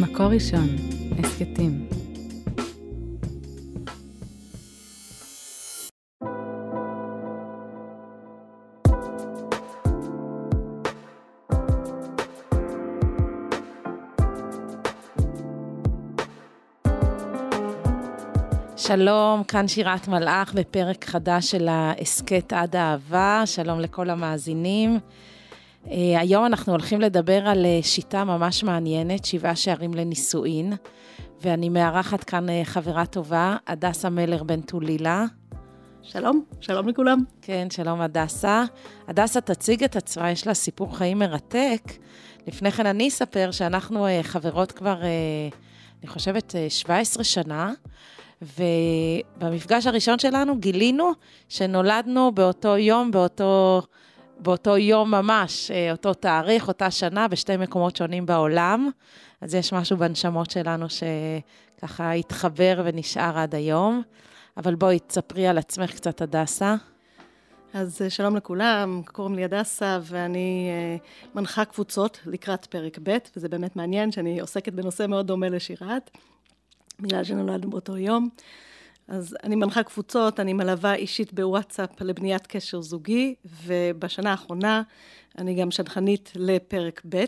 מקור ראשון, הסכתים. שלום, כאן שירת מלאך בפרק חדש של ההסכת עד האהבה, שלום לכל המאזינים. Uh, היום אנחנו הולכים לדבר על uh, שיטה ממש מעניינת, שבעה שערים לנישואין, ואני מארחת כאן uh, חברה טובה, הדסה מלר בן טולילה. שלום, שלום לכולם. כן, שלום הדסה. הדסה תציג את עצמה, יש לה סיפור חיים מרתק. לפני כן אני אספר שאנחנו חברות כבר, אני חושבת, uh, 17 שנה. ובמפגש הראשון שלנו גילינו שנולדנו באותו יום, באותו, באותו יום ממש, אה, אותו תאריך, אותה שנה, בשתי מקומות שונים בעולם. אז יש משהו בנשמות שלנו שככה התחבר ונשאר עד היום. אבל בואי, תספרי על עצמך קצת, הדסה. אז אה, שלום לכולם, קוראים לי הדסה ואני אה, מנחה קבוצות לקראת פרק ב', וזה באמת מעניין שאני עוסקת בנושא מאוד דומה לשירת. בגלל שנולדנו באותו יום. אז אני מנחה קבוצות, אני מלווה אישית בוואטסאפ לבניית קשר זוגי, ובשנה האחרונה אני גם שדכנית לפרק ב'.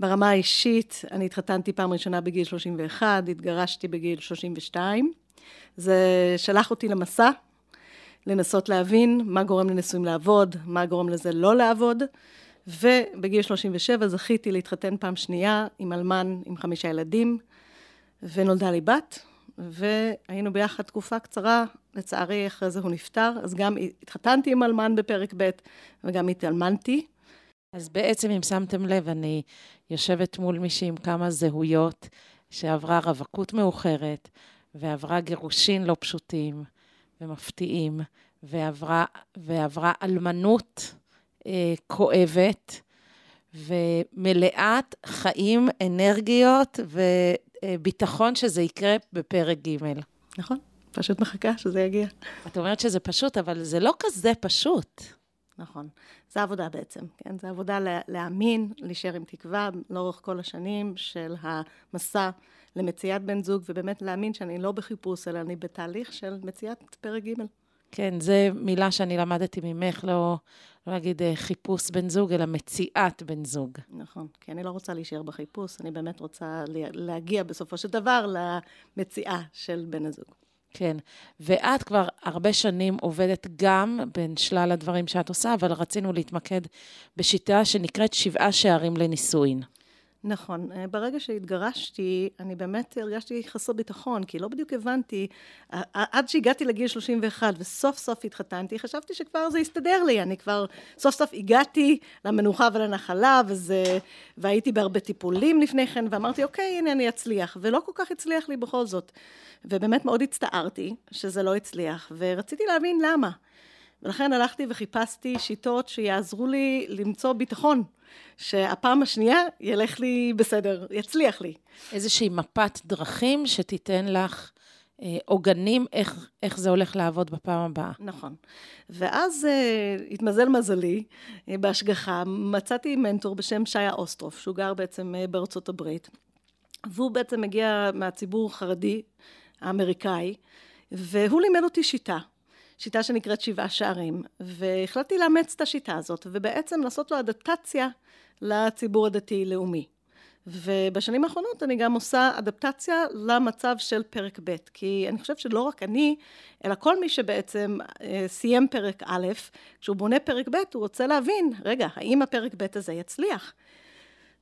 ברמה האישית, אני התחתנתי פעם ראשונה בגיל 31, התגרשתי בגיל 32. זה שלח אותי למסע, לנסות להבין מה גורם לנישואים לעבוד, מה גורם לזה לא לעבוד, ובגיל 37 זכיתי להתחתן פעם שנייה עם אלמן עם חמישה ילדים. ונולדה לי בת, והיינו ביחד תקופה קצרה, לצערי אחרי זה הוא נפטר, אז גם התחתנתי עם אלמן בפרק ב' וגם התאלמנתי. אז בעצם, אם שמתם לב, אני יושבת מול מישהי עם כמה זהויות, שעברה רווקות מאוחרת, ועברה גירושין לא פשוטים ומפתיעים, ועברה, ועברה אלמנות אה, כואבת, ומלאת חיים, אנרגיות ו... אה, ביטחון שזה יקרה בפרק ג'. נכון, פשוט מחכה שזה יגיע. את אומרת שזה פשוט, אבל זה לא כזה פשוט. נכון. זה עבודה בעצם, כן? זה עבודה להאמין, להישאר עם תקווה לאורך כל השנים של המסע למציאת בן זוג, ובאמת להאמין שאני לא בחיפוש, אלא אני בתהליך של מציאת פרק ג'. כן, זו מילה שאני למדתי ממך, לא, לא להגיד אה, חיפוש בן זוג, אלא מציאת בן זוג. נכון, כי אני לא רוצה להישאר בחיפוש, אני באמת רוצה להגיע בסופו של דבר למציאה של בן הזוג. כן, ואת כבר הרבה שנים עובדת גם בין שלל הדברים שאת עושה, אבל רצינו להתמקד בשיטה שנקראת שבעה שערים לנישואין. נכון. אה, ברגע שהתגרשתי, אני באמת הרגשתי חסר ביטחון, כי לא בדיוק הבנתי, עד שהגעתי לגיל 31 וסוף סוף התחתנתי, חשבתי שכבר זה יסתדר לי, אני כבר סוף סוף הגעתי למנוחה ולנחלה, וזה, והייתי בהרבה טיפולים לפני כן, ואמרתי, אוקיי, הנה אני אצליח, ולא כל כך הצליח לי בכל זאת. ובאמת מאוד הצטערתי שזה לא הצליח, ורציתי להבין למה. ולכן הלכתי וחיפשתי שיטות שיעזרו לי למצוא ביטחון, שהפעם השנייה ילך לי בסדר, יצליח לי. איזושהי מפת דרכים שתיתן לך אה, עוגנים איך, איך זה הולך לעבוד בפעם הבאה. נכון. ואז אה, התמזל מזלי, אה, בהשגחה, מצאתי מנטור בשם שיה אוסטרוף, שהוא גר בעצם אה, בארצות הברית, והוא בעצם מגיע מהציבור החרדי האמריקאי, והוא לימד אותי שיטה. שיטה שנקראת שבעה שערים, והחלטתי לאמץ את השיטה הזאת, ובעצם לעשות לו אדפטציה לציבור הדתי-לאומי. ובשנים האחרונות אני גם עושה אדפטציה למצב של פרק ב', כי אני חושבת שלא רק אני, אלא כל מי שבעצם אה, סיים פרק א', כשהוא בונה פרק ב', הוא רוצה להבין, רגע, האם הפרק ב' הזה יצליח?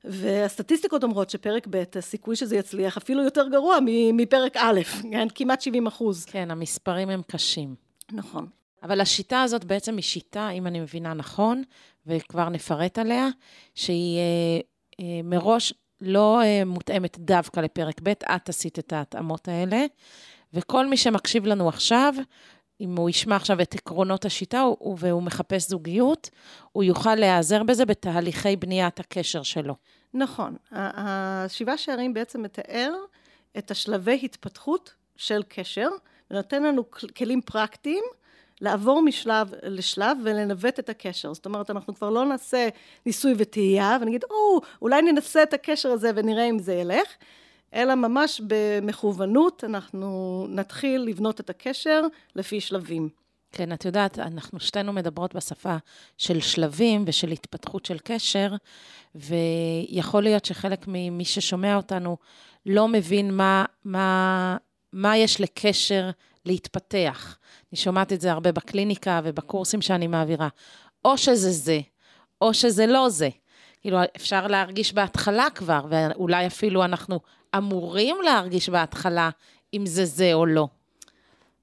והסטטיסטיקות אומרות שפרק ב', הסיכוי שזה יצליח אפילו יותר גרוע מפרק א', כן? כמעט 70 אחוז. כן, המספרים הם קשים. נכון. אבל השיטה הזאת בעצם היא שיטה, אם אני מבינה נכון, וכבר נפרט עליה, שהיא אה, אה, מראש לא אה, מותאמת דווקא לפרק ב', את עשית את ההתאמות האלה, וכל מי שמקשיב לנו עכשיו, אם הוא ישמע עכשיו את עקרונות השיטה הוא, והוא מחפש זוגיות, הוא יוכל להיעזר בזה בתהליכי בניית הקשר שלו. נכון. השבעה שערים בעצם מתאר את השלבי התפתחות של קשר, ונותן לנו כלים פרקטיים לעבור משלב לשלב ולנווט את הקשר. זאת אומרת, אנחנו כבר לא נעשה ניסוי וטעייה ונגיד, או, אולי ננסה את הקשר הזה ונראה אם זה ילך, אלא ממש במכוונות אנחנו נתחיל לבנות את הקשר לפי שלבים. כן, את יודעת, אנחנו שתינו מדברות בשפה של שלבים ושל התפתחות של קשר, ויכול להיות שחלק ממי ששומע אותנו לא מבין מה, מה, מה יש לקשר להתפתח. אני שומעת את זה הרבה בקליניקה ובקורסים שאני מעבירה. או שזה זה, או שזה לא זה. כאילו, אפשר להרגיש בהתחלה כבר, ואולי אפילו אנחנו אמורים להרגיש בהתחלה אם זה זה או לא.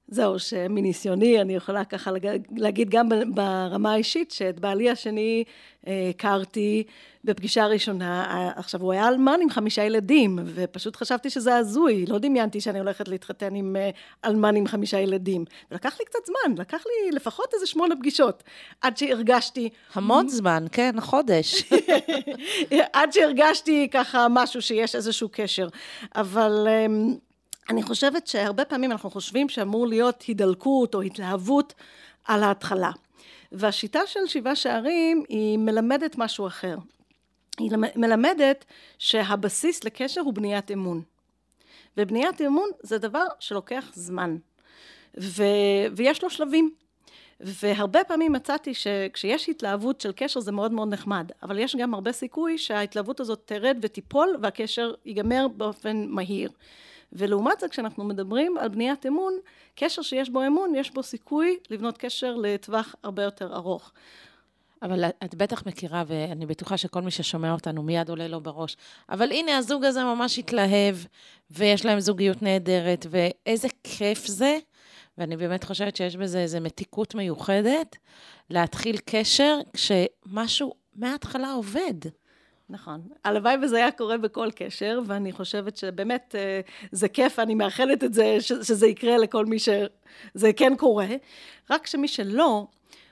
זהו, שמניסיוני אני יכולה ככה להגיד גם ברמה האישית, שאת בעלי השני אה, הכרתי בפגישה ראשונה, עכשיו הוא היה אלמן עם חמישה ילדים, ופשוט חשבתי שזה הזוי, לא דמיינתי שאני הולכת להתחתן עם אה, אלמן עם חמישה ילדים. ולקח לי קצת זמן, לקח לי לפחות איזה שמונה פגישות, עד שהרגשתי... המון זמן, כן, חודש. עד שהרגשתי ככה משהו שיש איזשהו קשר. אבל... אני חושבת שהרבה פעמים אנחנו חושבים שאמור להיות הידלקות או התלהבות על ההתחלה. והשיטה של שבעה שערים היא מלמדת משהו אחר. היא מלמדת שהבסיס לקשר הוא בניית אמון. ובניית אמון זה דבר שלוקח זמן. ו... ויש לו שלבים. והרבה פעמים מצאתי שכשיש התלהבות של קשר זה מאוד מאוד נחמד, אבל יש גם הרבה סיכוי שההתלהבות הזאת תרד ותיפול והקשר ייגמר באופן מהיר. ולעומת זה, כשאנחנו מדברים על בניית אמון, קשר שיש בו אמון, יש בו סיכוי לבנות קשר לטווח הרבה יותר ארוך. אבל את בטח מכירה, ואני בטוחה שכל מי ששומע אותנו מיד עולה לו בראש. אבל הנה, הזוג הזה ממש התלהב, ויש להם זוגיות נהדרת, ואיזה כיף זה. ואני באמת חושבת שיש בזה איזו מתיקות מיוחדת, להתחיל קשר כשמשהו מההתחלה עובד. נכון. הלוואי וזה היה קורה בכל קשר, ואני חושבת שבאמת אה, זה כיף, אני מאחלת את זה, שזה יקרה לכל מי שזה כן קורה. רק שמי שלא,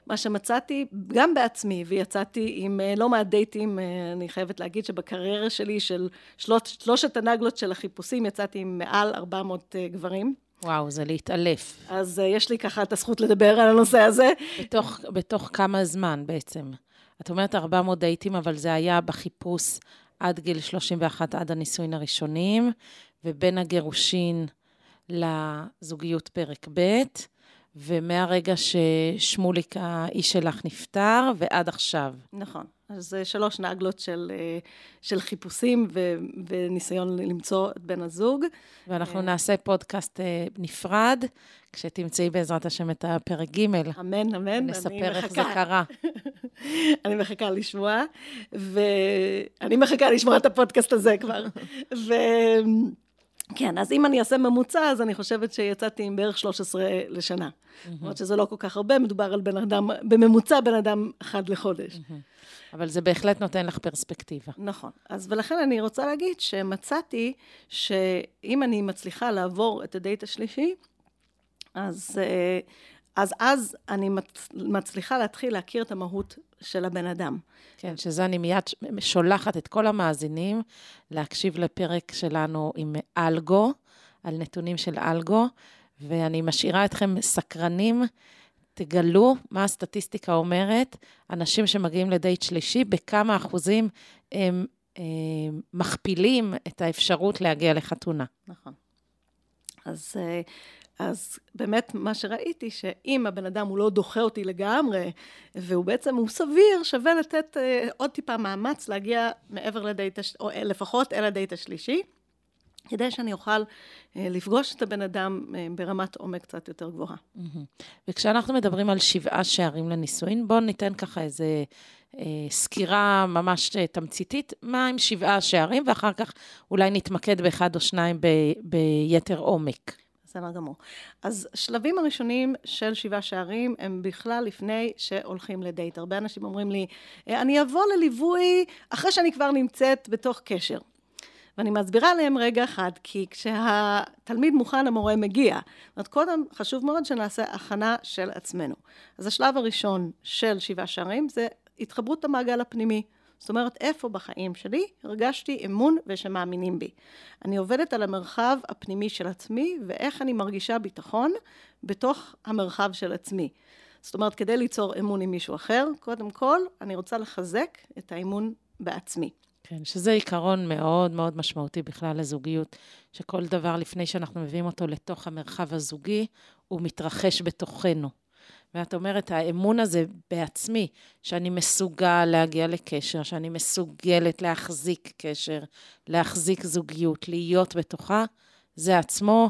מה שמצאתי, גם בעצמי, ויצאתי עם אה, לא מעט דייטים, אה, אני חייבת להגיד שבקריירה שלי של שלוש, שלושת הנגלות של החיפושים, יצאתי עם מעל 400 גברים. וואו, זה להתעלף. אז יש לי ככה את הזכות לדבר על הנושא הזה. בתוך, בתוך כמה זמן בעצם? את אומרת 400 דייטים, אבל זה היה בחיפוש עד גיל 31, עד הנישואין הראשונים, ובין הגירושין לזוגיות פרק ב', ומהרגע ששמוליק, האיש שלך, נפטר, ועד עכשיו. נכון. אז שלוש נגלות של, אה, של חיפושים ו, וניסיון למצוא את בן הזוג. ואנחנו אה, נעשה פודקאסט אה, נפרד, כשתמצאי בעזרת השם את הפרק ג'. אמן, אמן. נספר איך זה קרה. אני מחכה לשמוע, ואני מחכה לשמוע את הפודקאסט הזה כבר. ו... כן, אז אם אני אעשה ממוצע, אז אני חושבת שיצאתי עם בערך 13 לשנה. זאת אומרת שזה לא כל כך הרבה, מדובר על בן אדם, בממוצע בן אדם אחד לחודש. אבל זה בהחלט נותן לך פרספקטיבה. נכון. אז ולכן אני רוצה להגיד שמצאתי שאם אני מצליחה לעבור את הדייט השלישי, אז, אה, אז אז אני מצליחה להתחיל להכיר את המהות של הבן אדם. כן, שזה אני מיד שולחת את כל המאזינים להקשיב לפרק שלנו עם אלגו, על נתונים של אלגו, ואני משאירה אתכם סקרנים. תגלו מה הסטטיסטיקה אומרת, אנשים שמגיעים לדייט שלישי, בכמה אחוזים הם, הם מכפילים את האפשרות להגיע לחתונה. נכון. אז אה, אז באמת מה שראיתי, שאם הבן אדם הוא לא דוחה אותי לגמרי, והוא בעצם, הוא סביר, שווה לתת uh, עוד טיפה מאמץ להגיע מעבר לדייט, או לפחות אל הדייט השלישי, כדי שאני אוכל uh, לפגוש את הבן אדם uh, ברמת עומק קצת יותר גבוהה. וכשאנחנו מדברים על שבעה שערים לנישואין, בואו ניתן ככה איזה... סקירה ממש תמציתית, מה עם שבעה שערים, ואחר כך אולי נתמקד באחד או שניים ב, ביתר עומק. בסדר גמור. אז שלבים הראשונים של שבעה שערים הם בכלל לפני שהולכים לדייט. הרבה אנשים אומרים לי, אה, אני אבוא לליווי אחרי שאני כבר נמצאת בתוך קשר. ואני מסבירה להם רגע אחד, כי כשהתלמיד מוכן, המורה מגיע. זאת אומרת, קודם חשוב מאוד שנעשה הכנה של עצמנו. אז השלב הראשון של שבעה שערים זה התחברות המעגל הפנימי. זאת אומרת, איפה בחיים שלי הרגשתי אמון ושמאמינים בי. אני עובדת על המרחב הפנימי של עצמי, ואיך אני מרגישה ביטחון בתוך המרחב של עצמי. זאת אומרת, כדי ליצור אמון עם מישהו אחר, קודם כל, אני רוצה לחזק את האמון בעצמי. כן, שזה עיקרון מאוד מאוד משמעותי בכלל לזוגיות, שכל דבר לפני שאנחנו מביאים אותו לתוך המרחב הזוגי, הוא מתרחש בתוכנו. ואת אומרת, האמון הזה בעצמי, שאני מסוגל להגיע לקשר, שאני מסוגלת להחזיק קשר, להחזיק זוגיות, להיות בתוכה, זה עצמו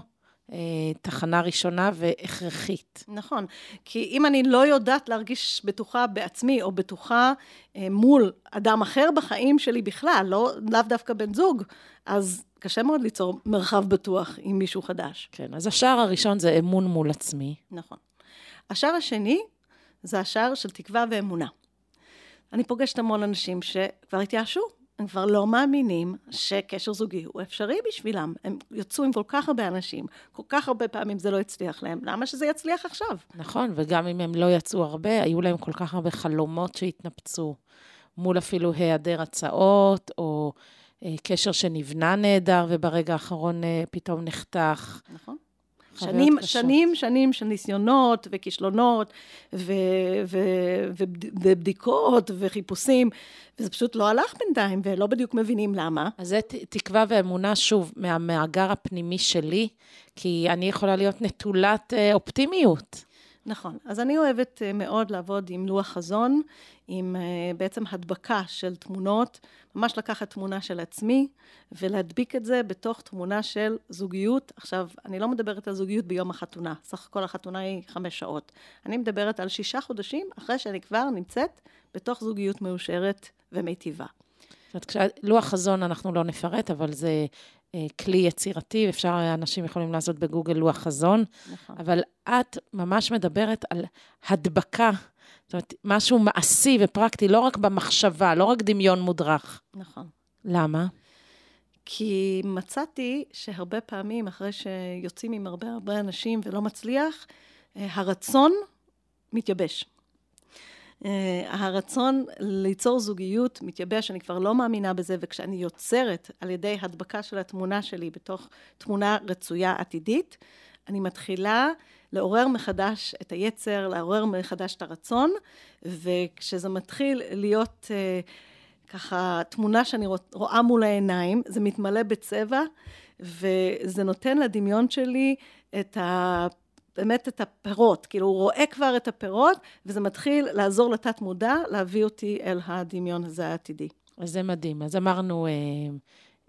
אה, תחנה ראשונה והכרחית. נכון, כי אם אני לא יודעת להרגיש בטוחה בעצמי, או בטוחה אה, מול אדם אחר בחיים שלי בכלל, לא, לאו דווקא בן זוג, אז קשה מאוד ליצור מרחב בטוח עם מישהו חדש. כן, אז השער הראשון זה אמון מול עצמי. נכון. השער השני זה השער של תקווה ואמונה. אני פוגשת המון אנשים שכבר התייאשו, הם כבר לא מאמינים שקשר זוגי הוא אפשרי בשבילם. הם יצאו עם כל כך הרבה אנשים, כל כך הרבה פעמים זה לא הצליח להם, למה שזה יצליח עכשיו? נכון, וגם אם הם לא יצאו הרבה, היו להם כל כך הרבה חלומות שהתנפצו, מול אפילו היעדר הצעות, או אה, קשר שנבנה נהדר וברגע האחרון אה, פתאום נחתך. נכון. שנים, קשות. שנים, שנים של ניסיונות וכישלונות ו, ו, ו, ובדיקות וחיפושים, וזה פשוט לא הלך בינתיים, ולא בדיוק מבינים למה. אז זה תקווה ואמונה, שוב, מהמאגר הפנימי שלי, כי אני יכולה להיות נטולת אה, אופטימיות. נכון. אז אני אוהבת אה, מאוד לעבוד עם לוח חזון, עם אה, בעצם הדבקה של תמונות, ממש לקחת תמונה של עצמי ולהדביק את זה בתוך תמונה של זוגיות. עכשיו, אני לא מדברת על זוגיות ביום החתונה, סך הכל החתונה היא חמש שעות. אני מדברת על שישה חודשים אחרי שאני כבר נמצאת בתוך זוגיות מאושרת ומיטיבה. זאת אומרת, לוח חזון אנחנו לא נפרט, אבל זה אה, כלי יצירתי, אפשר, אנשים יכולים לעשות בגוגל לוח חזון, נכון. אבל את ממש מדברת על הדבקה, זאת אומרת, משהו מעשי ופרקטי, לא רק במחשבה, לא רק דמיון מודרך. נכון. למה? כי מצאתי שהרבה פעמים, אחרי שיוצאים עם הרבה הרבה אנשים ולא מצליח, אה, הרצון מתייבש. אה, הרצון ליצור זוגיות מתייבש, אני כבר לא מאמינה בזה, וכשאני יוצרת על ידי הדבקה של התמונה שלי בתוך תמונה רצויה עתידית, אני מתחילה לעורר מחדש את היצר, לעורר מחדש את הרצון, וכשזה מתחיל להיות uh, ככה תמונה שאני רואה מול העיניים, זה מתמלא בצבע, וזה נותן לדמיון שלי את ה... באמת את הפירות, כאילו הוא רואה כבר את הפירות, וזה מתחיל לעזור לתת מודע, להביא אותי אל הדמיון הזה העתידי. אז זה מדהים. אז אמרנו אה,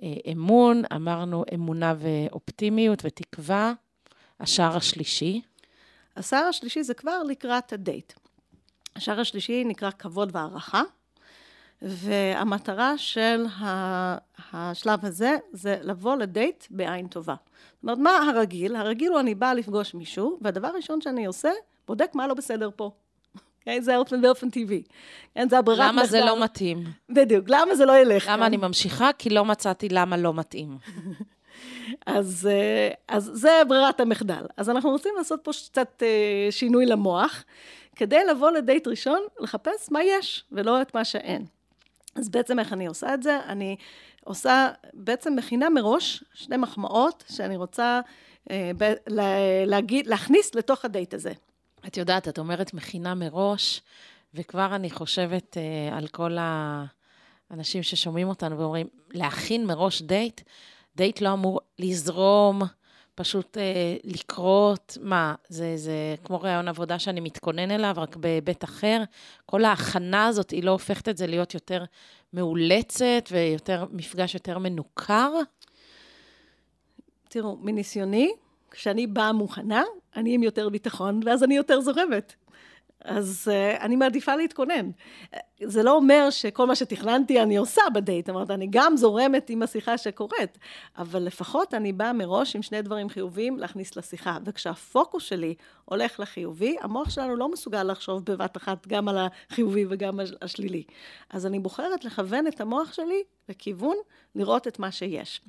אה, אמון, אמרנו אמונה ואופטימיות ותקווה. השער השלישי? השער השלישי זה כבר לקראת הדייט. השער השלישי נקרא כבוד והערכה, והמטרה של השלב הזה זה לבוא לדייט בעין טובה. זאת אומרת, מה הרגיל? הרגיל הוא אני באה לפגוש מישהו, והדבר הראשון שאני עושה, בודק מה לא בסדר פה. Okay, אוקיי? זה באופן, באופן טבעי. כן, זה הברירת למה זה לא מתאים? בדיוק, למה זה לא ילך? למה אני ממשיכה? כי לא מצאתי למה לא מתאים. אז, אה, אז זה ברירת המחדל. אז אנחנו רוצים לעשות פה קצת אה, שינוי למוח, כדי לבוא לדייט ראשון, לחפש מה יש, ולא את מה שאין. אז בעצם איך אני עושה את זה? אני עושה, בעצם מכינה מראש שני מחמאות שאני רוצה אה, ב- להגיד, להכניס לתוך הדייט הזה. את יודעת, את אומרת מכינה מראש, וכבר אני חושבת אה, על כל האנשים ששומעים אותנו ואומרים, להכין מראש דייט, דייט לא אמור לזרום, פשוט אה, לקרות, מה, זה, זה כמו רעיון עבודה שאני מתכונן אליו, רק בהיבט אחר. כל ההכנה הזאת, היא לא הופכת את זה להיות יותר מאולצת ויותר, מפגש יותר מנוכר? תראו, מניסיוני, כשאני באה מוכנה, אני עם יותר ביטחון, ואז אני יותר זורמת. אז uh, אני מעדיפה להתכונן. זה לא אומר שכל מה שתכננתי אני עושה בדייט, זאת אומרת, אני גם זורמת עם השיחה שקורית, אבל לפחות אני באה מראש עם שני דברים חיוביים להכניס לשיחה. וכשהפוקוס שלי הולך לחיובי, המוח שלנו לא מסוגל לחשוב בבת אחת גם על החיובי וגם השלילי. אז אני בוחרת לכוון את המוח שלי לכיוון לראות את מה שיש.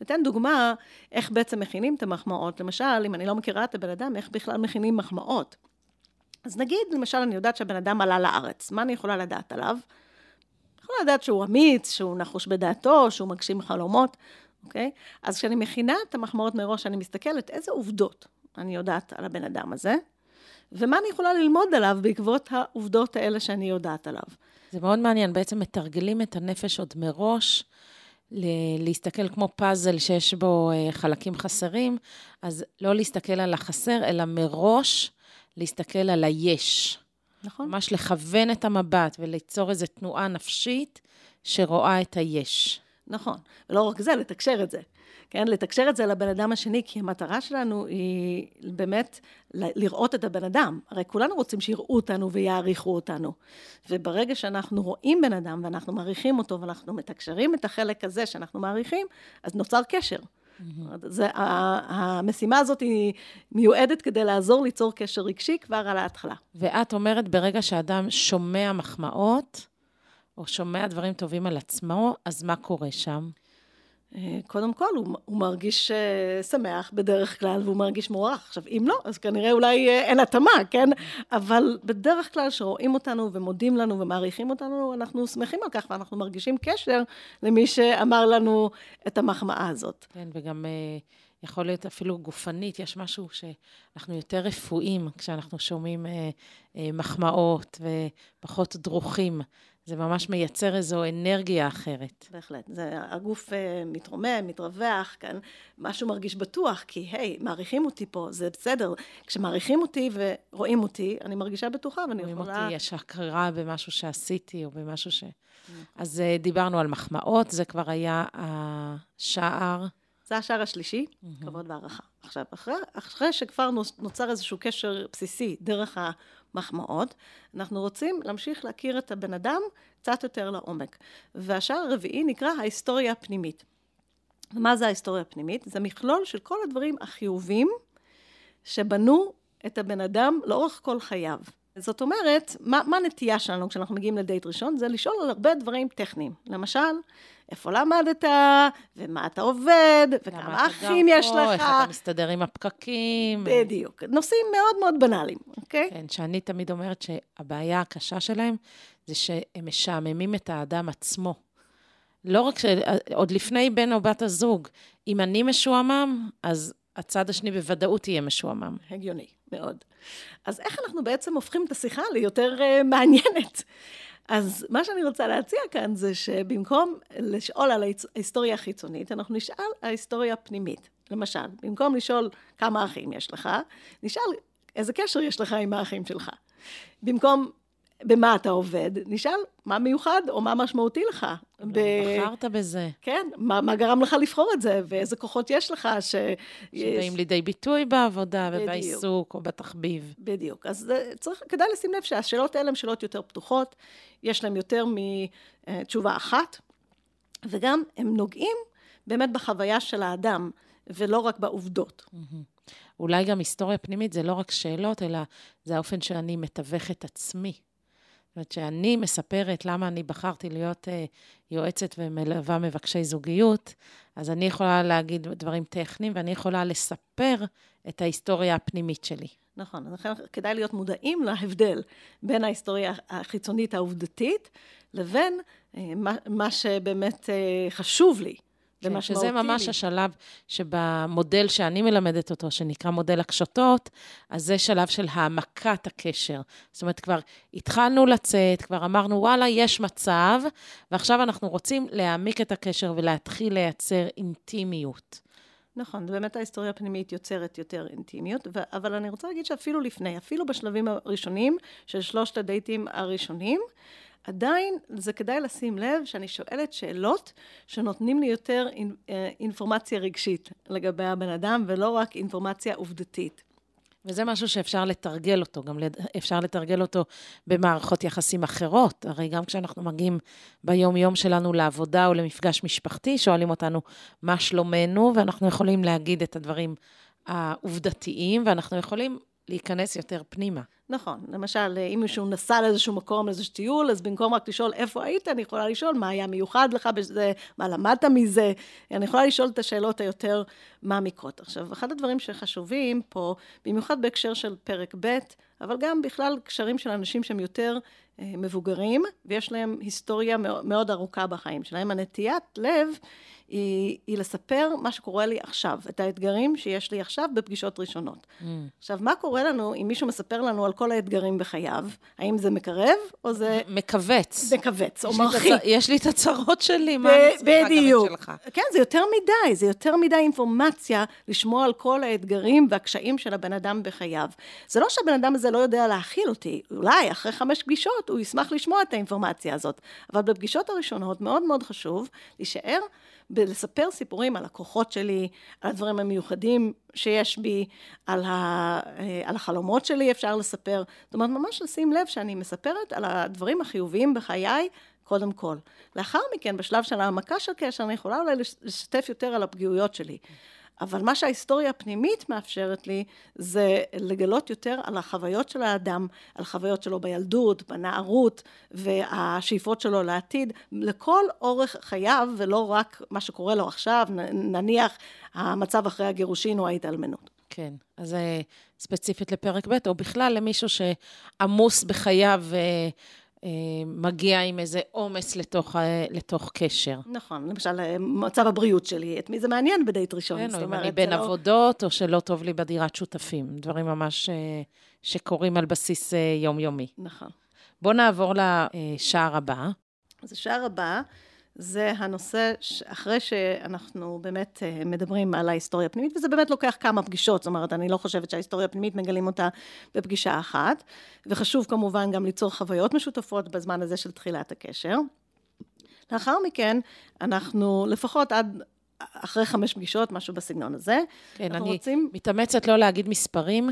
ניתן דוגמה איך בעצם מכינים את המחמאות. למשל, אם אני לא מכירה את הבן אדם, איך בכלל מכינים מחמאות. אז נגיד, למשל, אני יודעת שהבן אדם עלה לארץ, מה אני יכולה לדעת עליו? יכול לדעת שהוא אמיץ, שהוא נחוש בדעתו, שהוא מגשים חלומות, אוקיי? אז כשאני מכינה את המחמאות מראש, אני מסתכלת איזה עובדות אני יודעת על הבן אדם הזה, ומה אני יכולה ללמוד עליו בעקבות העובדות האלה שאני יודעת עליו. זה מאוד מעניין, בעצם מתרגלים את הנפש עוד מראש. להסתכל כמו פאזל שיש בו אה, חלקים חסרים, אז לא להסתכל על החסר, אלא מראש להסתכל על היש. נכון. ממש לכוון את המבט וליצור איזו תנועה נפשית שרואה את היש. נכון. ולא רק זה, לתקשר את זה. כן, לתקשר את זה לבן אדם השני, כי המטרה שלנו היא באמת לראות את הבן אדם. הרי כולנו רוצים שיראו אותנו ויעריכו אותנו. וברגע שאנחנו רואים בן אדם ואנחנו מעריכים אותו ואנחנו מתקשרים את החלק הזה שאנחנו מעריכים, אז נוצר קשר. זה, המשימה הזאת היא מיועדת כדי לעזור ליצור קשר רגשי כבר על ההתחלה. ואת אומרת, ברגע שאדם שומע מחמאות, או שומע דברים טובים על עצמו, אז מה קורה שם? אה, קודם כל, הוא, הוא מרגיש uh, שמח בדרך כלל, והוא מרגיש מוערך. עכשיו, אם לא, אז כנראה אולי uh, אין התאמה, כן? אבל בדרך כלל, שרואים אותנו ומודים לנו ומעריכים אותנו, אנחנו שמחים על כך, ואנחנו מרגישים קשר למי שאמר לנו את המחמאה הזאת. כן, וגם יכול להיות אפילו גופנית, יש משהו שאנחנו יותר רפואיים כשאנחנו שומעים uh, uh, מחמאות ופחות דרוכים. זה ממש מייצר איזו אנרגיה אחרת. בהחלט. זה, הגוף uh, מתרומם, מתרווח, כאן משהו מרגיש בטוח, כי היי, מעריכים אותי פה, זה בסדר. כשמעריכים אותי ורואים אותי, אני מרגישה בטוחה ואני יכולה... רואים אותי, יש הכרה במשהו שעשיתי או במשהו ש... נכון. אז uh, דיברנו על מחמאות, זה כבר היה השער. זה השער השלישי, mm-hmm. כבוד והערכה. עכשיו, אחרי, אחרי שכבר נוצר איזשהו קשר בסיסי דרך מחמאות, אנחנו רוצים להמשיך להכיר את הבן אדם קצת יותר לעומק. והשער הרביעי נקרא ההיסטוריה הפנימית. מה זה ההיסטוריה הפנימית? זה מכלול של כל הדברים החיובים שבנו את הבן אדם לאורך כל חייו. זאת אומרת, מה, מה הנטייה שלנו כשאנחנו מגיעים לדייט ראשון? זה לשאול על הרבה דברים טכניים. למשל, איפה למדת, ומה אתה עובד, וכמה אחים יש לך. איך אתה מסתדר עם הפקקים. בדיוק. נושאים מאוד מאוד בנאליים, אוקיי? כן, שאני תמיד אומרת שהבעיה הקשה שלהם זה שהם משעממים את האדם עצמו. לא רק ש... עוד לפני בן או בת הזוג, אם אני משועמם, אז הצד השני בוודאות יהיה משועמם. הגיוני, מאוד. אז איך אנחנו בעצם הופכים את השיחה ליותר uh, מעניינת? אז מה שאני רוצה להציע כאן זה שבמקום לשאול על ההיסטוריה החיצונית, אנחנו נשאל על ההיסטוריה הפנימית. למשל, במקום לשאול כמה אחים יש לך, נשאל איזה קשר יש לך עם האחים שלך. במקום במה אתה עובד, נשאל מה מיוחד או מה משמעותי לך. ב... בחרת בזה. כן, מה, מה גרם לך לבחור את זה, ואיזה כוחות יש לך ש... שבאים לידי ביטוי בעבודה בדיוק. ובעיסוק או בתחביב. בדיוק. אז אה, צריך, כדאי לשים לב שהשאלות האלה הן שאלות יותר פתוחות, יש להן יותר מתשובה אחת, וגם הם נוגעים באמת בחוויה של האדם, ולא רק בעובדות. אולי גם היסטוריה פנימית זה לא רק שאלות, אלא זה האופן שאני מתווך את עצמי. זאת אומרת, שאני מספרת למה אני בחרתי להיות uh, יועצת ומלווה מבקשי זוגיות, אז אני יכולה להגיד דברים טכניים, ואני יכולה לספר את ההיסטוריה הפנימית שלי. נכון, אז לכן כדאי להיות מודעים להבדל בין ההיסטוריה החיצונית העובדתית לבין uh, מה, מה שבאמת uh, חשוב לי. כן, שזה ממש השלב שבמודל שאני מלמדת אותו, שנקרא מודל הקשתות, אז זה שלב של העמקת הקשר. זאת אומרת, כבר התחלנו לצאת, כבר אמרנו, וואלה, יש מצב, ועכשיו אנחנו רוצים להעמיק את הקשר ולהתחיל לייצר אינטימיות. נכון, באמת ההיסטוריה הפנימית יוצרת יותר אינטימיות, אבל אני רוצה להגיד שאפילו לפני, אפילו בשלבים הראשונים של שלושת הדייטים הראשונים, עדיין זה כדאי לשים לב שאני שואלת שאלות שנותנים לי יותר אה, אינפורמציה רגשית לגבי הבן אדם, ולא רק אינפורמציה עובדתית. וזה משהו שאפשר לתרגל אותו, גם אפשר לתרגל אותו במערכות יחסים אחרות. הרי גם כשאנחנו מגיעים ביום-יום שלנו לעבודה או למפגש משפחתי, שואלים אותנו מה שלומנו, ואנחנו יכולים להגיד את הדברים העובדתיים, ואנחנו יכולים להיכנס יותר פנימה. נכון. למשל, אם מישהו נסע לאיזשהו מקום, לאיזשהו טיול, אז במקום רק לשאול איפה היית, אני יכולה לשאול מה היה מיוחד לך בזה, מה למדת מזה. אני יכולה לשאול את השאלות היותר מעמיקות. עכשיו, אחד הדברים שחשובים פה, במיוחד בהקשר של פרק ב', אבל גם בכלל קשרים של אנשים שהם יותר אה, מבוגרים, ויש להם היסטוריה מאוד ארוכה בחיים שלהם. הנטיית לב היא, היא לספר מה שקורה לי עכשיו, את האתגרים שיש לי עכשיו בפגישות ראשונות. Mm. עכשיו, מה קורה לנו אם מישהו מספר לנו על כל האתגרים בחייו? האם זה מקרב או זה... מכווץ. מכווץ, או מרחיק. הצ... יש לי את הצרות שלי, מה אני צריכה גם את שלך? כן, זה יותר מדי, זה יותר מדי אינפורמציה לשמוע על כל האתגרים והקשיים של הבן אדם בחייו. זה לא שהבן אדם הזה לא יודע להכיל אותי, אולי אחרי חמש פגישות הוא ישמח לשמוע את האינפורמציה הזאת, אבל בפגישות הראשונות מאוד מאוד חשוב להישאר בלספר סיפורים על הכוחות שלי, על הדברים המיוחדים שיש בי, על, ה, אה, על החלומות שלי אפשר לספר. זאת אומרת, ממש לשים לב שאני מספרת על הדברים החיוביים בחיי, קודם כל. לאחר מכן, בשלב של העמקה של קשר, אני יכולה אולי לשתף יותר על הפגיעויות שלי. אבל מה שההיסטוריה הפנימית מאפשרת לי, זה לגלות יותר על החוויות של האדם, על חוויות שלו בילדות, בנערות, והשאיפות שלו לעתיד, לכל אורך חייו, ולא רק מה שקורה לו עכשיו, נניח המצב אחרי הגירושין או ההתאלמנות. כן, אז אה, ספציפית לפרק ב', או בכלל למישהו שעמוס בחייו אה, מגיע עם איזה עומס לתוך, אה, לתוך קשר. נכון, למשל, אה, מצב הבריאות שלי, את מי זה מעניין בדייט ראשון? כן, או אם אני בין לא... עבודות, או שלא טוב לי בדירת שותפים. דברים ממש שקורים על בסיס יומיומי. נכון. בואו נעבור לשער הבא. אז השער הבא זה הנושא, אחרי שאנחנו באמת אה, מדברים על ההיסטוריה הפנימית, וזה באמת לוקח כמה פגישות, זאת אומרת, אני לא חושבת שההיסטוריה הפנימית מגלים אותה בפגישה אחת, וחשוב כמובן גם ליצור חוויות משותפות בזמן הזה של תחילת הקשר. לאחר מכן, אנחנו לפחות עד אחרי חמש פגישות, משהו בסגנון הזה. כן, אני רוצים... מתאמצת לא להגיד מספרים,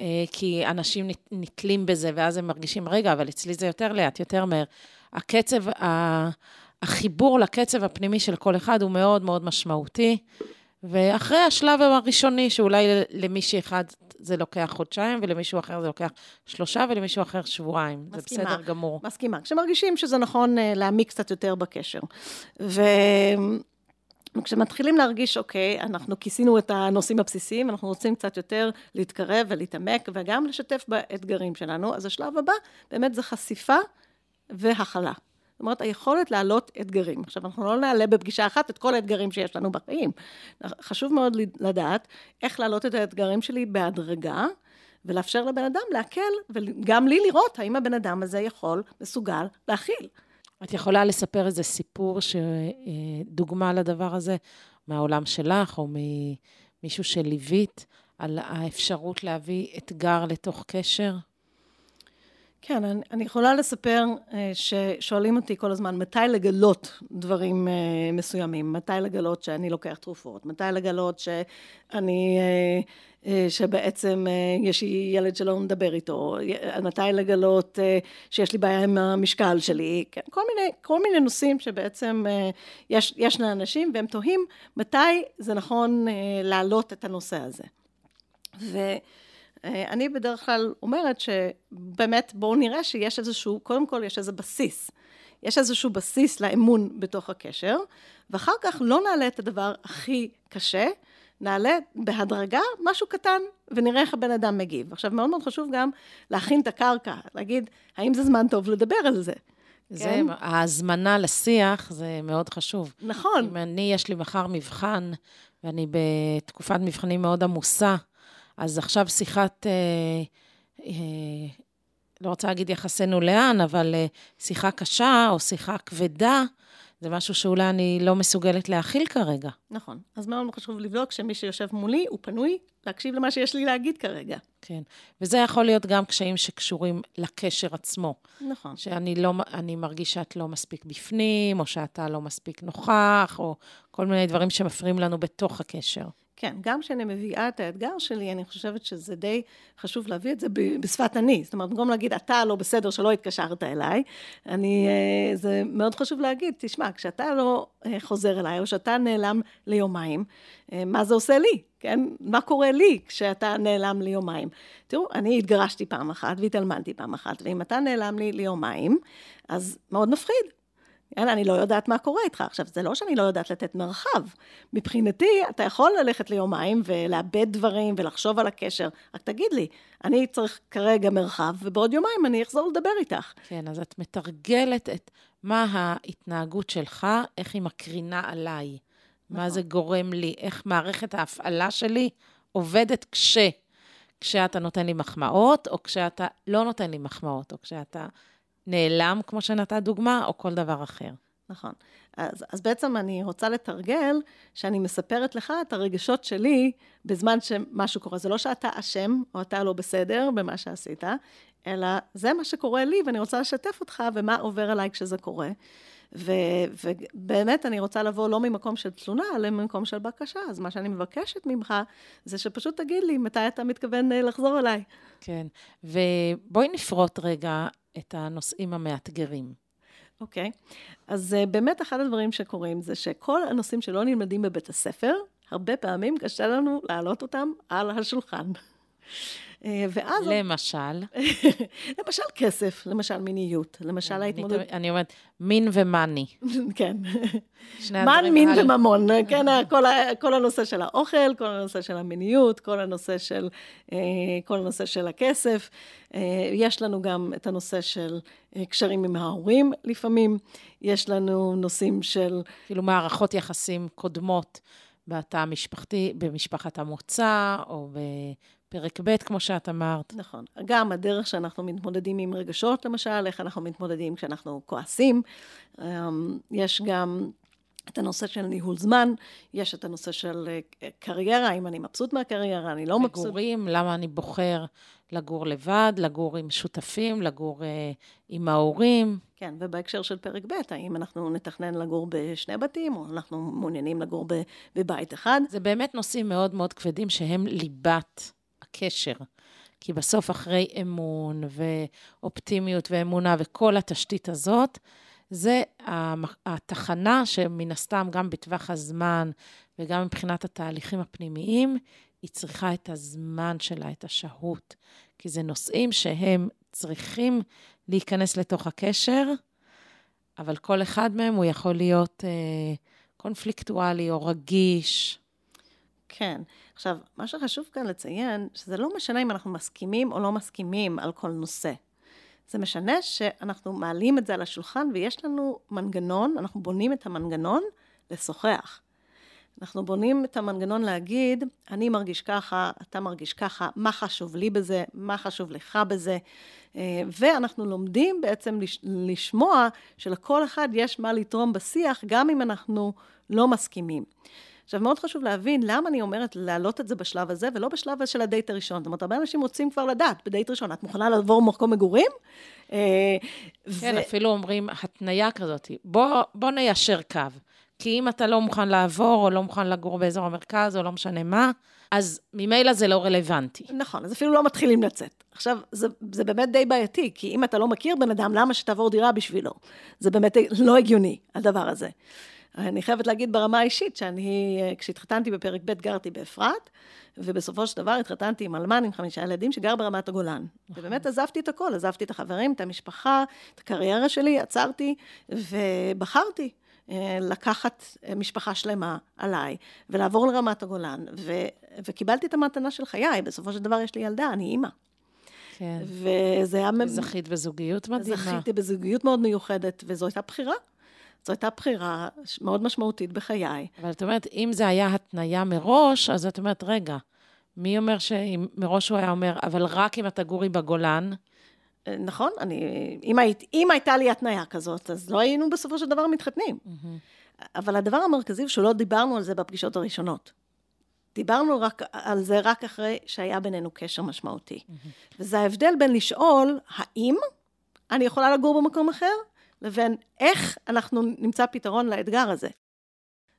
אה, כי אנשים נתלים בזה, ואז הם מרגישים, רגע, אבל אצלי זה יותר לאט, יותר מהר. הקצב, החיבור לקצב הפנימי של כל אחד הוא מאוד מאוד משמעותי. ואחרי השלב הראשוני, שאולי למישהי אחד זה לוקח חודשיים, ולמישהו אחר זה לוקח שלושה, ולמישהו אחר שבועיים. מסכימה, זה בסדר גמור. מסכימה. כשמרגישים שזה נכון אה, להעמיק קצת יותר בקשר. ו... כשמתחילים להרגיש, אוקיי, אנחנו כיסינו את הנושאים הבסיסיים, אנחנו רוצים קצת יותר להתקרב ולהתעמק, וגם לשתף באתגרים שלנו, אז השלב הבא באמת זה חשיפה והכלה. זאת אומרת, היכולת להעלות אתגרים. עכשיו, אנחנו לא נעלה בפגישה אחת את כל האתגרים שיש לנו בחיים. חשוב מאוד לדעת איך להעלות את האתגרים שלי בהדרגה, ולאפשר לבן אדם להקל, וגם לי לראות האם הבן אדם הזה יכול, מסוגל, להכיל. את יכולה לספר איזה סיפור, דוגמה לדבר הזה, מהעולם שלך, או ממישהו שליווית, על האפשרות להביא אתגר לתוך קשר? כן, אני, אני יכולה לספר אה, ששואלים אותי כל הזמן, מתי לגלות דברים אה, מסוימים? מתי לגלות שאני לוקח תרופות? מתי לגלות שאני, אה, שבעצם יש לי ילד שלא מדבר איתו? מתי לגלות שיש לי בעיה עם המשקל שלי? כן, כל מיני, כל מיני נושאים שבעצם יש, יש לאנשים והם תוהים מתי זה נכון להעלות את הנושא הזה. ו... אה, אני בדרך כלל אומרת שבאמת בואו נראה שיש איזשהו, קודם כל יש איזה בסיס. יש איזשהו בסיס לאמון בתוך הקשר, ואחר כך לא נעלה את הדבר הכי קשה, נעלה בהדרגה משהו קטן, ונראה איך הבן אדם מגיב. עכשיו, מאוד מאוד חשוב גם להכין את הקרקע, להגיד, האם זה זמן טוב לדבר על זה? זה, כן? ההזמנה לשיח זה מאוד חשוב. נכון. אם אני, יש לי מחר מבחן, ואני בתקופת מבחנים מאוד עמוסה, אז עכשיו שיחת, אה, אה, לא רוצה להגיד יחסנו לאן, אבל אה, שיחה קשה או שיחה כבדה, זה משהו שאולי אני לא מסוגלת להכיל כרגע. נכון. אז מאוד חשוב לבדוק שמי שיושב מולי, הוא פנוי להקשיב למה שיש לי להגיד כרגע. כן. וזה יכול להיות גם קשיים שקשורים לקשר עצמו. נכון. שאני לא, אני מרגיש שאת לא מספיק בפנים, או שאתה לא מספיק נוכח, או כל מיני דברים שמפריעים לנו בתוך הקשר. כן, גם כשאני מביאה את האתגר שלי, אני חושבת שזה די חשוב להביא את זה בשפת אני. זאת אומרת, במקום להגיד, אתה לא בסדר שלא התקשרת אליי, אני, אה, זה מאוד חשוב להגיד, תשמע, כשאתה לא אה, חוזר אליי, או שאתה נעלם ליומיים, אה, מה זה עושה לי? כן? מה קורה לי כשאתה נעלם ליומיים? תראו, אני התגרשתי פעם אחת והתאלמנתי פעם אחת, ואם אתה נעלם לי ליומיים, אז מאוד מפחיד. יאללה, אני לא יודעת מה קורה איתך. עכשיו, זה לא שאני לא יודעת לתת מרחב. מבחינתי, אתה יכול ללכת ליומיים ולאבד דברים ולחשוב על הקשר. רק תגיד לי, אני צריך כרגע מרחב, ובעוד יומיים אני אחזור לדבר איתך. כן, אז את מתרגלת את מה ההתנהגות שלך, איך היא מקרינה עליי. נכון. מה זה גורם לי, איך מערכת ההפעלה שלי עובדת כש... כשאתה נותן לי מחמאות, או כשאתה לא נותן לי מחמאות, או כשאתה נעלם, כמו שנתת דוגמה, או כל דבר אחר. נכון. אז, אז בעצם אני רוצה לתרגל שאני מספרת לך את הרגשות שלי בזמן שמשהו קורה. זה לא שאתה אשם, או אתה לא בסדר במה שעשית, אלא זה מה שקורה לי, ואני רוצה לשתף אותך ומה עובר עליי כשזה קורה. ו, ובאמת, אני רוצה לבוא לא ממקום של תלונה, אלא ממקום של בקשה. אז מה שאני מבקשת ממך, זה שפשוט תגיד לי מתי אתה מתכוון אה, לחזור אליי. כן, ובואי נפרוט רגע את הנושאים המאתגרים. אוקיי, okay. אז uh, באמת אחד הדברים שקורים זה שכל הנושאים שלא נלמדים בבית הספר, הרבה פעמים קשה לנו להעלות אותם על השולחן. אה, ואז... למשל? למשל כסף, למשל מיניות, למשל ההתמודדות... אני אומרת, מין ומאני. כן. מן, מין וממון, כן, כל, הנושא של האוכל, כל הנושא של המיניות, כל הנושא של, אה, כל הנושא של הכסף. אה, יש לנו גם את הנושא של קשרים עם ההורים לפעמים, יש לנו נושאים של... כאילו מערכות יחסים קודמות. בתא המשפחתי, במשפחת המוצא, או פרק ב', כמו שאת אמרת. נכון. גם הדרך שאנחנו מתמודדים עם רגשות, למשל, איך אנחנו מתמודדים כשאנחנו כועסים. אמ, יש גם את הנושא של ניהול זמן, יש את הנושא של אה, קריירה, אם אני מבסוט מהקריירה, אני לא מבסוט. מגורים, למה אני בוחר לגור לבד, לגור עם שותפים, לגור uh, עם ההורים. כן, ובהקשר של פרק ב', האם אנחנו נתכנן לגור בשני בתים, או אנחנו מעוניינים לגור בבית אחד? זה באמת נושאים מאוד מאוד כבדים שהם ליבת הקשר. כי בסוף אחרי אמון ואופטימיות ואמונה וכל התשתית הזאת, זה התחנה שמן הסתם גם בטווח הזמן וגם מבחינת התהליכים הפנימיים, היא צריכה את הזמן שלה, את השהות. כי זה נושאים שהם צריכים להיכנס לתוך הקשר, אבל כל אחד מהם הוא יכול להיות אה, קונפליקטואלי או רגיש. כן. עכשיו, מה שחשוב כאן לציין, שזה לא משנה אם אנחנו מסכימים או לא מסכימים על כל נושא. זה משנה שאנחנו מעלים את זה על השולחן ויש לנו מנגנון, אנחנו בונים את המנגנון לשוחח. אנחנו בונים את המנגנון להגיד, אני מרגיש ככה, אתה מרגיש ככה, מה חשוב לי בזה, מה חשוב לך בזה, אה, ואנחנו לומדים בעצם לשמוע שלכל אחד יש מה לתרום בשיח, גם אם אנחנו לא מסכימים. עכשיו, מאוד חשוב להבין למה אני אומרת להעלות את זה בשלב הזה, ולא בשלב של הדייט הראשון. זאת אומרת, הרבה אנשים רוצים כבר לדעת, בדייט ראשון, את מוכנה לעבור מקום מגורים? אה, כן. אפילו אומרים התניה כזאת, בוא ניישר קו. כי אם אתה לא מוכן לעבור, או לא מוכן לגור באזור המרכז, או לא משנה מה, אז ממילא זה לא רלוונטי. נכון, אז אפילו לא מתחילים לצאת. עכשיו, זה, זה באמת די בעייתי, כי אם אתה לא מכיר בן אדם, למה שתעבור דירה בשבילו? זה באמת לא הגיוני, הדבר הזה. אני חייבת להגיד ברמה האישית שאני, כשהתחתנתי בפרק ב', גרתי באפרת, ובסופו של דבר התחתנתי עם אלמן עם חמישה ילדים שגר ברמת הגולן. נכון. ובאמת עזבתי את הכל, עזבתי את החברים, את המשפחה, את הקריירה שלי, עצרתי, ובחרתי. אה, לקחת אה, משפחה שלמה עליי ולעבור לרמת הגולן, ו, וקיבלתי את המתנה של חיי, בסופו של דבר יש לי ילדה, אני אימא. כן. וזה היה... זכית בזוגיות מדהימה. זכיתי בזוגיות מאוד מיוחדת, וזו הייתה בחירה. זו הייתה בחירה מאוד משמעותית בחיי. אבל את אומרת, אם זה היה התניה מראש, אז את אומרת, רגע, מי אומר שמראש הוא היה אומר, אבל רק אם אתה גורי בגולן? אה, נכון, אני, אם, היית, אם הייתה לי התניה כזאת, אז לא היינו בסופו של דבר מתחתנים. Mm-hmm. אבל הדבר המרכזי הוא שלא דיברנו על זה בפגישות הראשונות. דיברנו רק על זה רק אחרי שהיה בינינו קשר משמעותי. Mm-hmm. וזה ההבדל בין לשאול, האם אני יכולה לגור במקום אחר, לבין איך אנחנו נמצא פתרון לאתגר הזה.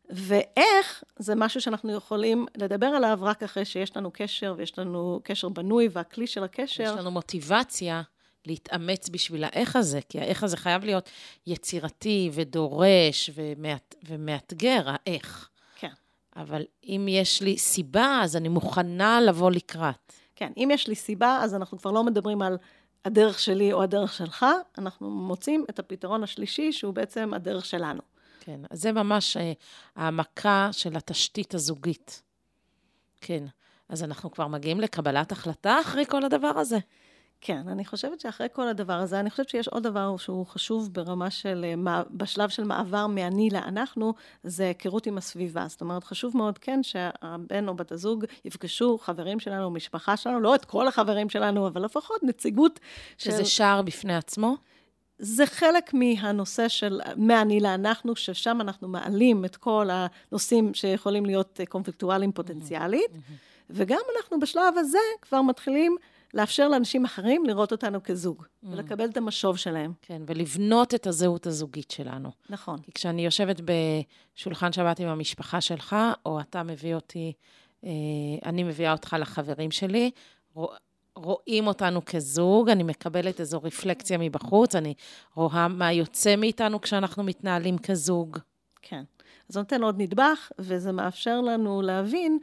ואיך זה משהו שאנחנו יכולים לדבר עליו רק אחרי שיש לנו קשר ויש לנו קשר בנוי והכלי של הקשר. יש לנו מוטיבציה להתאמץ בשביל האיך הזה, כי האיך הזה חייב להיות יצירתי ודורש ומאת, ומאתגר, האיך. כן. אבל אם יש לי סיבה, אז אני מוכנה לבוא לקראת. כן, אם יש לי סיבה, אז אנחנו כבר לא מדברים על הדרך שלי או הדרך שלך, אנחנו מוצאים את הפתרון השלישי, שהוא בעצם הדרך שלנו. כן, אז זה ממש אה, העמקה של התשתית הזוגית. כן, אז אנחנו כבר מגיעים לקבלת החלטה אחרי כל הדבר הזה. כן, אני חושבת שאחרי כל הדבר הזה, אני חושבת שיש עוד דבר שהוא חשוב ברמה של, אה, בשלב של מעבר מאני לאנחנו, זה היכרות עם הסביבה. זאת אומרת, חשוב מאוד, כן, שהבן או בת הזוג יפגשו חברים שלנו, משפחה שלנו, לא את כל החברים שלנו, אבל לפחות נציגות של... שזה שער בפני עצמו? זה חלק מהנושא של מאני לאנחנו, ששם אנחנו מעלים את כל הנושאים שיכולים להיות קונפלקטואליים פוטנציאלית, וגם אנחנו בשלב הזה כבר מתחילים לאפשר לאנשים אחרים לראות אותנו כזוג, mm. ולקבל את המשוב שלהם. כן, ולבנות את הזהות הזוגית שלנו. נכון. כי כשאני יושבת בשולחן שבת עם המשפחה שלך, או אתה מביא אותי, אה, אני מביאה אותך לחברים שלי, רואים אותנו כזוג, אני מקבלת איזו רפלקציה מבחוץ, אני רואה מה יוצא מאיתנו כשאנחנו מתנהלים כזוג. כן. אז זה נותן עוד נדבך, וזה מאפשר לנו להבין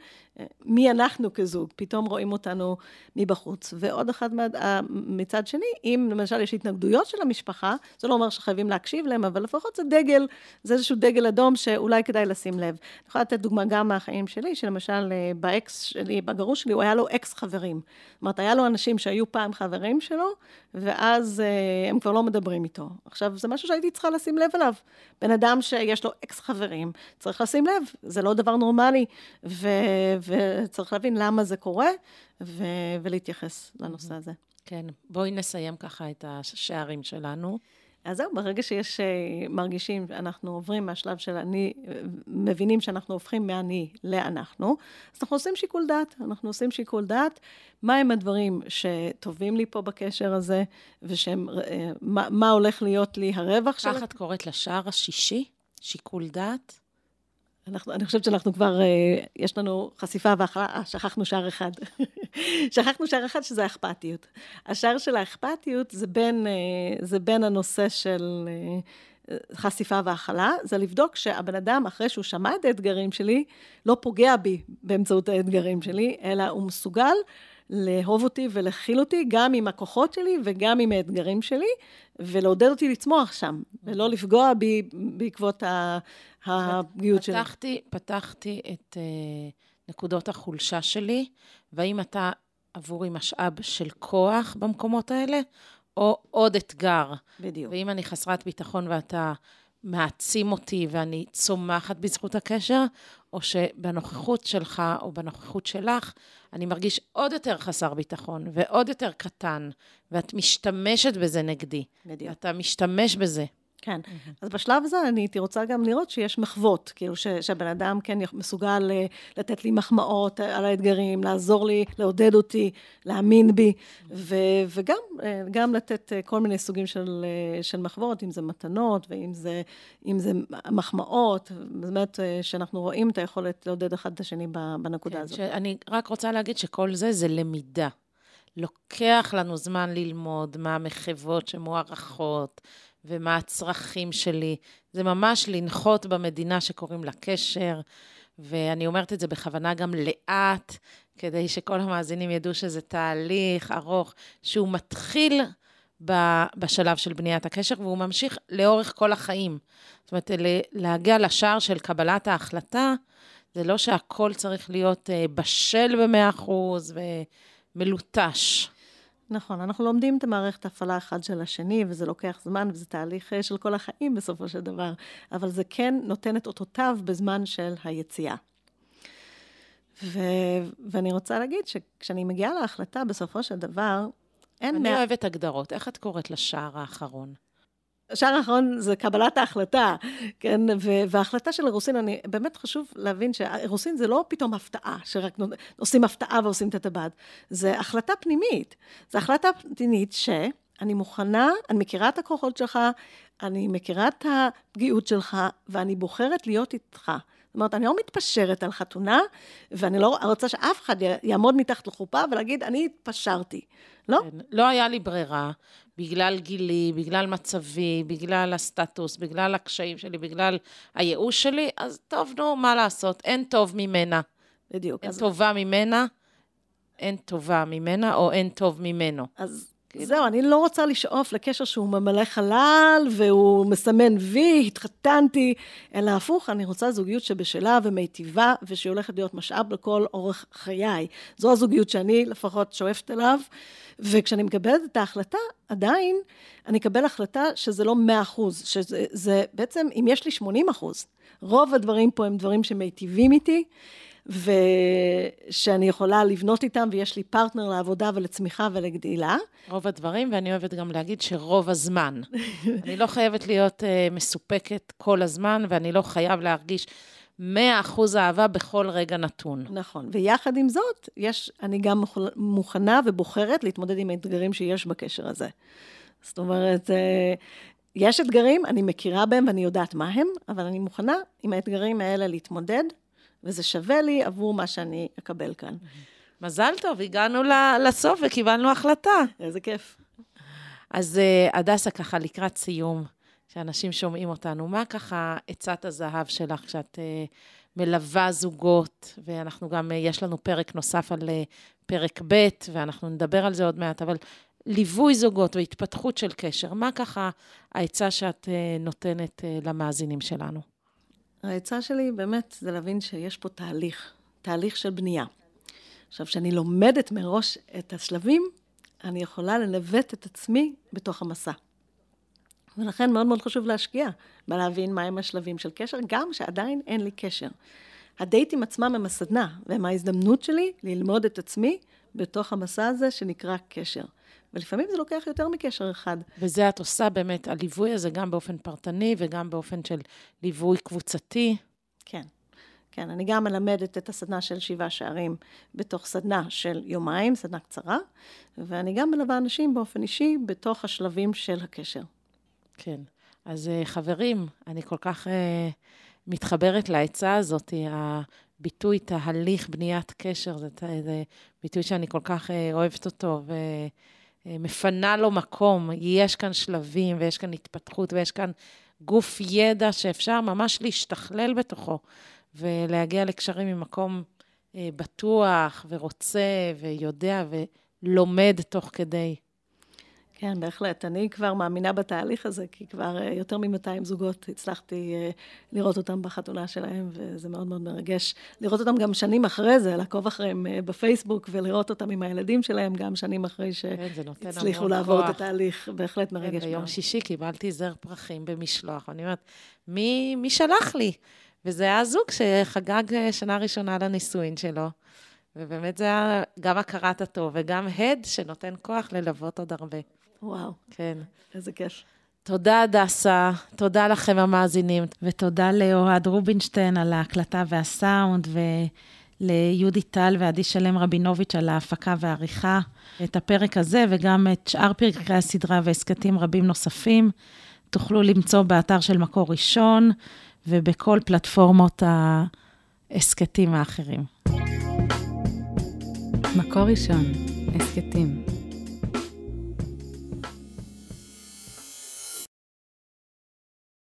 מי אנחנו כזוג, פתאום רואים אותנו מבחוץ. ועוד אחד אה, מצד שני, אם למשל יש התנגדויות של המשפחה, זה לא אומר שחייבים להקשיב להם, אבל לפחות זה דגל, זה איזשהו דגל אדום שאולי כדאי לשים לב. אני יכולה לתת דוגמה גם מהחיים שלי, שלמשל אה, באקס שלי, בגרוש שלי, הוא היה לו אקס חברים. זאת אומרת, היה לו אנשים שהיו פעם חברים שלו, ואז אה, הם כבר לא מדברים איתו. עכשיו, זה משהו שהייתי צריכה לשים לב אליו. בן אדם שיש לו אקס חברים, צריך לשים לב, זה לא דבר נורמלי. ו... וצריך להבין למה זה קורה, ו- ולהתייחס לנושא הזה. כן, בואי נסיים ככה את השערים שלנו. אז זהו, ברגע שיש, אה, מרגישים, אנחנו עוברים מהשלב של אני, מבינים שאנחנו הופכים מאני לאנחנו, אז אנחנו עושים שיקול דעת. אנחנו עושים שיקול דעת, מהם הדברים שטובים לי פה בקשר הזה, ושהם, אה, מה, מה הולך להיות לי הרווח של... כך את קוראת לשער השישי? שיקול דעת? אנחנו, אני חושבת שאנחנו כבר, אה, יש לנו חשיפה והכלה, אה, שכחנו שער אחד. שכחנו שער אחד שזה האכפתיות. השער של האכפתיות זה בין, אה, זה בין הנושא של חשיפה והכלה, זה לבדוק שהבן אדם, אחרי שהוא שמע את האתגרים שלי, לא פוגע בי באמצעות האתגרים שלי, אלא הוא מסוגל לאהוב אותי ולהכיל אותי, גם עם הכוחות שלי וגם עם האתגרים שלי, ולעודד אותי לצמוח שם, ולא לפגוע בי בעקבות הפגיעות שלי. פתחתי, פתחתי את uh, נקודות החולשה שלי, והאם אתה עבורי משאב של כוח במקומות האלה, או עוד אתגר. בדיוק. ואם אני חסרת ביטחון ואתה מעצים אותי ואני צומחת בזכות הקשר, או שבנוכחות שלך או בנוכחות שלך, אני מרגיש עוד יותר חסר ביטחון ועוד יותר קטן, ואת משתמשת בזה נגדי. בדיוק. אתה משתמש בזה. כן. Mm-hmm. אז בשלב הזה אני הייתי רוצה גם לראות שיש מחוות, כאילו ש, שהבן אדם כן מסוגל אה, לתת לי מחמאות על האתגרים, לעזור לי, לעודד אותי, להאמין בי, mm-hmm. ו, וגם אה, גם לתת אה, כל מיני סוגים של, של מחוות, אם זה מתנות ואם זה, זה מחמאות, באמת שאנחנו רואים את היכולת לעודד אחד את השני בנקודה כן, הזאת. אני רק רוצה להגיד שכל זה זה למידה. לוקח לנו זמן ללמוד מה המחוות שמוערכות, ומה הצרכים שלי. זה ממש לנחות במדינה שקוראים לה קשר, ואני אומרת את זה בכוונה גם לאט, כדי שכל המאזינים ידעו שזה תהליך ארוך, שהוא מתחיל בשלב של בניית הקשר, והוא ממשיך לאורך כל החיים. זאת אומרת, להגיע לשער של קבלת ההחלטה, זה לא שהכל צריך להיות אה, בשל ב-100% ומלוטש. נכון, אנחנו לומדים את המערכת ההפעלה אחד של השני, וזה לוקח זמן, וזה תהליך אה, של כל החיים בסופו של דבר, אבל זה כן נותן את אותותיו בזמן של היציאה. ו... ואני רוצה להגיד שכשאני מגיעה להחלטה, בסופו של דבר, אין... אני מה... אוהבת הגדרות. איך את קוראת לשער האחרון? השער האחרון זה קבלת ההחלטה, כן? וההחלטה של אירוסין, אני, באמת חשוב להבין שאירוסין זה לא פתאום הפתעה, שרק עושים הפתעה ועושים את הטבעת. זה החלטה פנימית. זו החלטה פנימית שאני מוכנה, אני מכירה את הכוחות שלך, אני מכירה את הפגיעות שלך, ואני בוחרת להיות איתך. זאת אומרת, אני לא מתפשרת על חתונה, ואני לא רוצה שאף אחד יעמוד מתחת לחופה ולהגיד, אני התפשרתי. לא? כן, לא היה לי ברירה, בגלל גילי, בגלל מצבי, בגלל הסטטוס, בגלל הקשיים שלי, בגלל הייאוש שלי, אז טוב, נו, מה לעשות, אין טוב ממנה. בדיוק. אין אז... טובה ממנה, אין טובה ממנה, או אין טוב ממנו. אז כאילו. זהו, אני לא רוצה לשאוף לקשר שהוא ממלא חלל, והוא מסמן וי, התחתנתי, אלא הפוך, אני רוצה זוגיות שבשלה ומיטיבה, ושהיא הולכת להיות משאב לכל אורך חיי. זו הזוגיות שאני לפחות שואפת אליו, וכשאני מקבלת את ההחלטה, עדיין אני אקבל החלטה שזה לא 100 אחוז, שזה זה, בעצם, אם יש לי 80 אחוז, רוב הדברים פה הם דברים שמיטיבים איתי. ושאני יכולה לבנות איתם, ויש לי פרטנר לעבודה ולצמיחה ולגדילה. רוב הדברים, ואני אוהבת גם להגיד שרוב הזמן. אני לא חייבת להיות uh, מסופקת כל הזמן, ואני לא חייב להרגיש 100% אהבה בכל רגע נתון. נכון, ויחד עם זאת, יש, אני גם מוכנה ובוחרת להתמודד עם האתגרים שיש בקשר הזה. זאת אומרת, אה, יש אתגרים, אני מכירה בהם ואני יודעת מה הם, אבל אני מוכנה עם האתגרים האלה להתמודד וזה שווה לי עבור מה שאני אקבל כאן. מזל טוב, הגענו לסוף וקיבלנו החלטה. איזה כיף. אז אה, הדסה, ככה לקראת סיום, שאנשים שומעים אותנו, מה ככה עצת הזהב שלך כשאת uh, מלווה זוגות, ואנחנו גם, uh, יש לנו פרק נוסף על פרק ב', ואנחנו נדבר על זה עוד מעט, אבל ליווי זוגות והתפתחות של קשר, מה ככה העצה שאת נותנת למאזינים שלנו? העצה שלי באמת זה להבין שיש פה תהליך, תהליך של בנייה. עכשיו, כשאני לומדת מראש את השלבים, אני יכולה לנווט את עצמי בתוך המסע. ולכן מאוד מאוד חשוב להשקיע בלהבין מהם השלבים של קשר, גם שעדיין אין לי קשר. הדייטים עצמם הם הסדנה, והם ההזדמנות שלי ללמוד את עצמי בתוך המסע הזה שנקרא קשר. ולפעמים זה לוקח יותר מקשר אחד. וזה את עושה באמת, הליווי הזה גם באופן פרטני וגם באופן של ליווי קבוצתי. כן. כן, אני גם מלמדת את הסדנה של שבעה שערים בתוך סדנה של יומיים, סדנה קצרה, ואני גם מלווה אנשים באופן אישי בתוך השלבים של הקשר. כן. אז אה, חברים, אני כל כך uh, מתחברת לעצה הזאת, הביטוי תהליך בניית קשר, זה, זה ביטוי שאני כל כך uh, אוהבת אותו, ו... אה, מפנה לו מקום. יש כאן שלבים ויש כאן התפתחות ויש כאן גוף ידע שאפשר ממש להשתכלל בתוכו ולהגיע לקשרים ממקום אה, בטוח ורוצה ויודע ולומד תוך כדי. כן, בהחלט. אני כבר מאמינה בתהליך הזה, כי כבר אה, יותר מ-200 זוגות הצלחתי אה, לראות אותם בחתונה שלהם, וזה מאוד מאוד מרגש. לראות אותם גם שנים אחרי זה, לעקוב אחריהם אה, בפייסבוק, ולראות אותם עם הילדים שלהם גם שנים אחרי שהצליחו כן, לעבור כוח. את התהליך. בהחלט כן, מרגש כן, ביום שישי קיבלתי זר פרחים במשלוח, ואני אומרת, מי, מי שלח לי? וזה היה זוג שחגג שנה ראשונה לנישואין שלו. ובאמת זה היה גם הכרת הטוב וגם הד שנותן כוח ללוות עוד הרבה. וואו. כן. איזה כיף. תודה, הדסה. תודה לכם, המאזינים. ותודה לאוהד רובינשטיין על ההקלטה והסאונד, וליהודי טל ועדי שלם רבינוביץ' על ההפקה והעריכה. את הפרק הזה וגם את שאר פרקי הסדרה והסכתים רבים נוספים תוכלו למצוא באתר של מקור ראשון ובכל פלטפורמות ההסכתים האחרים. מקור ראשון, הסכתים.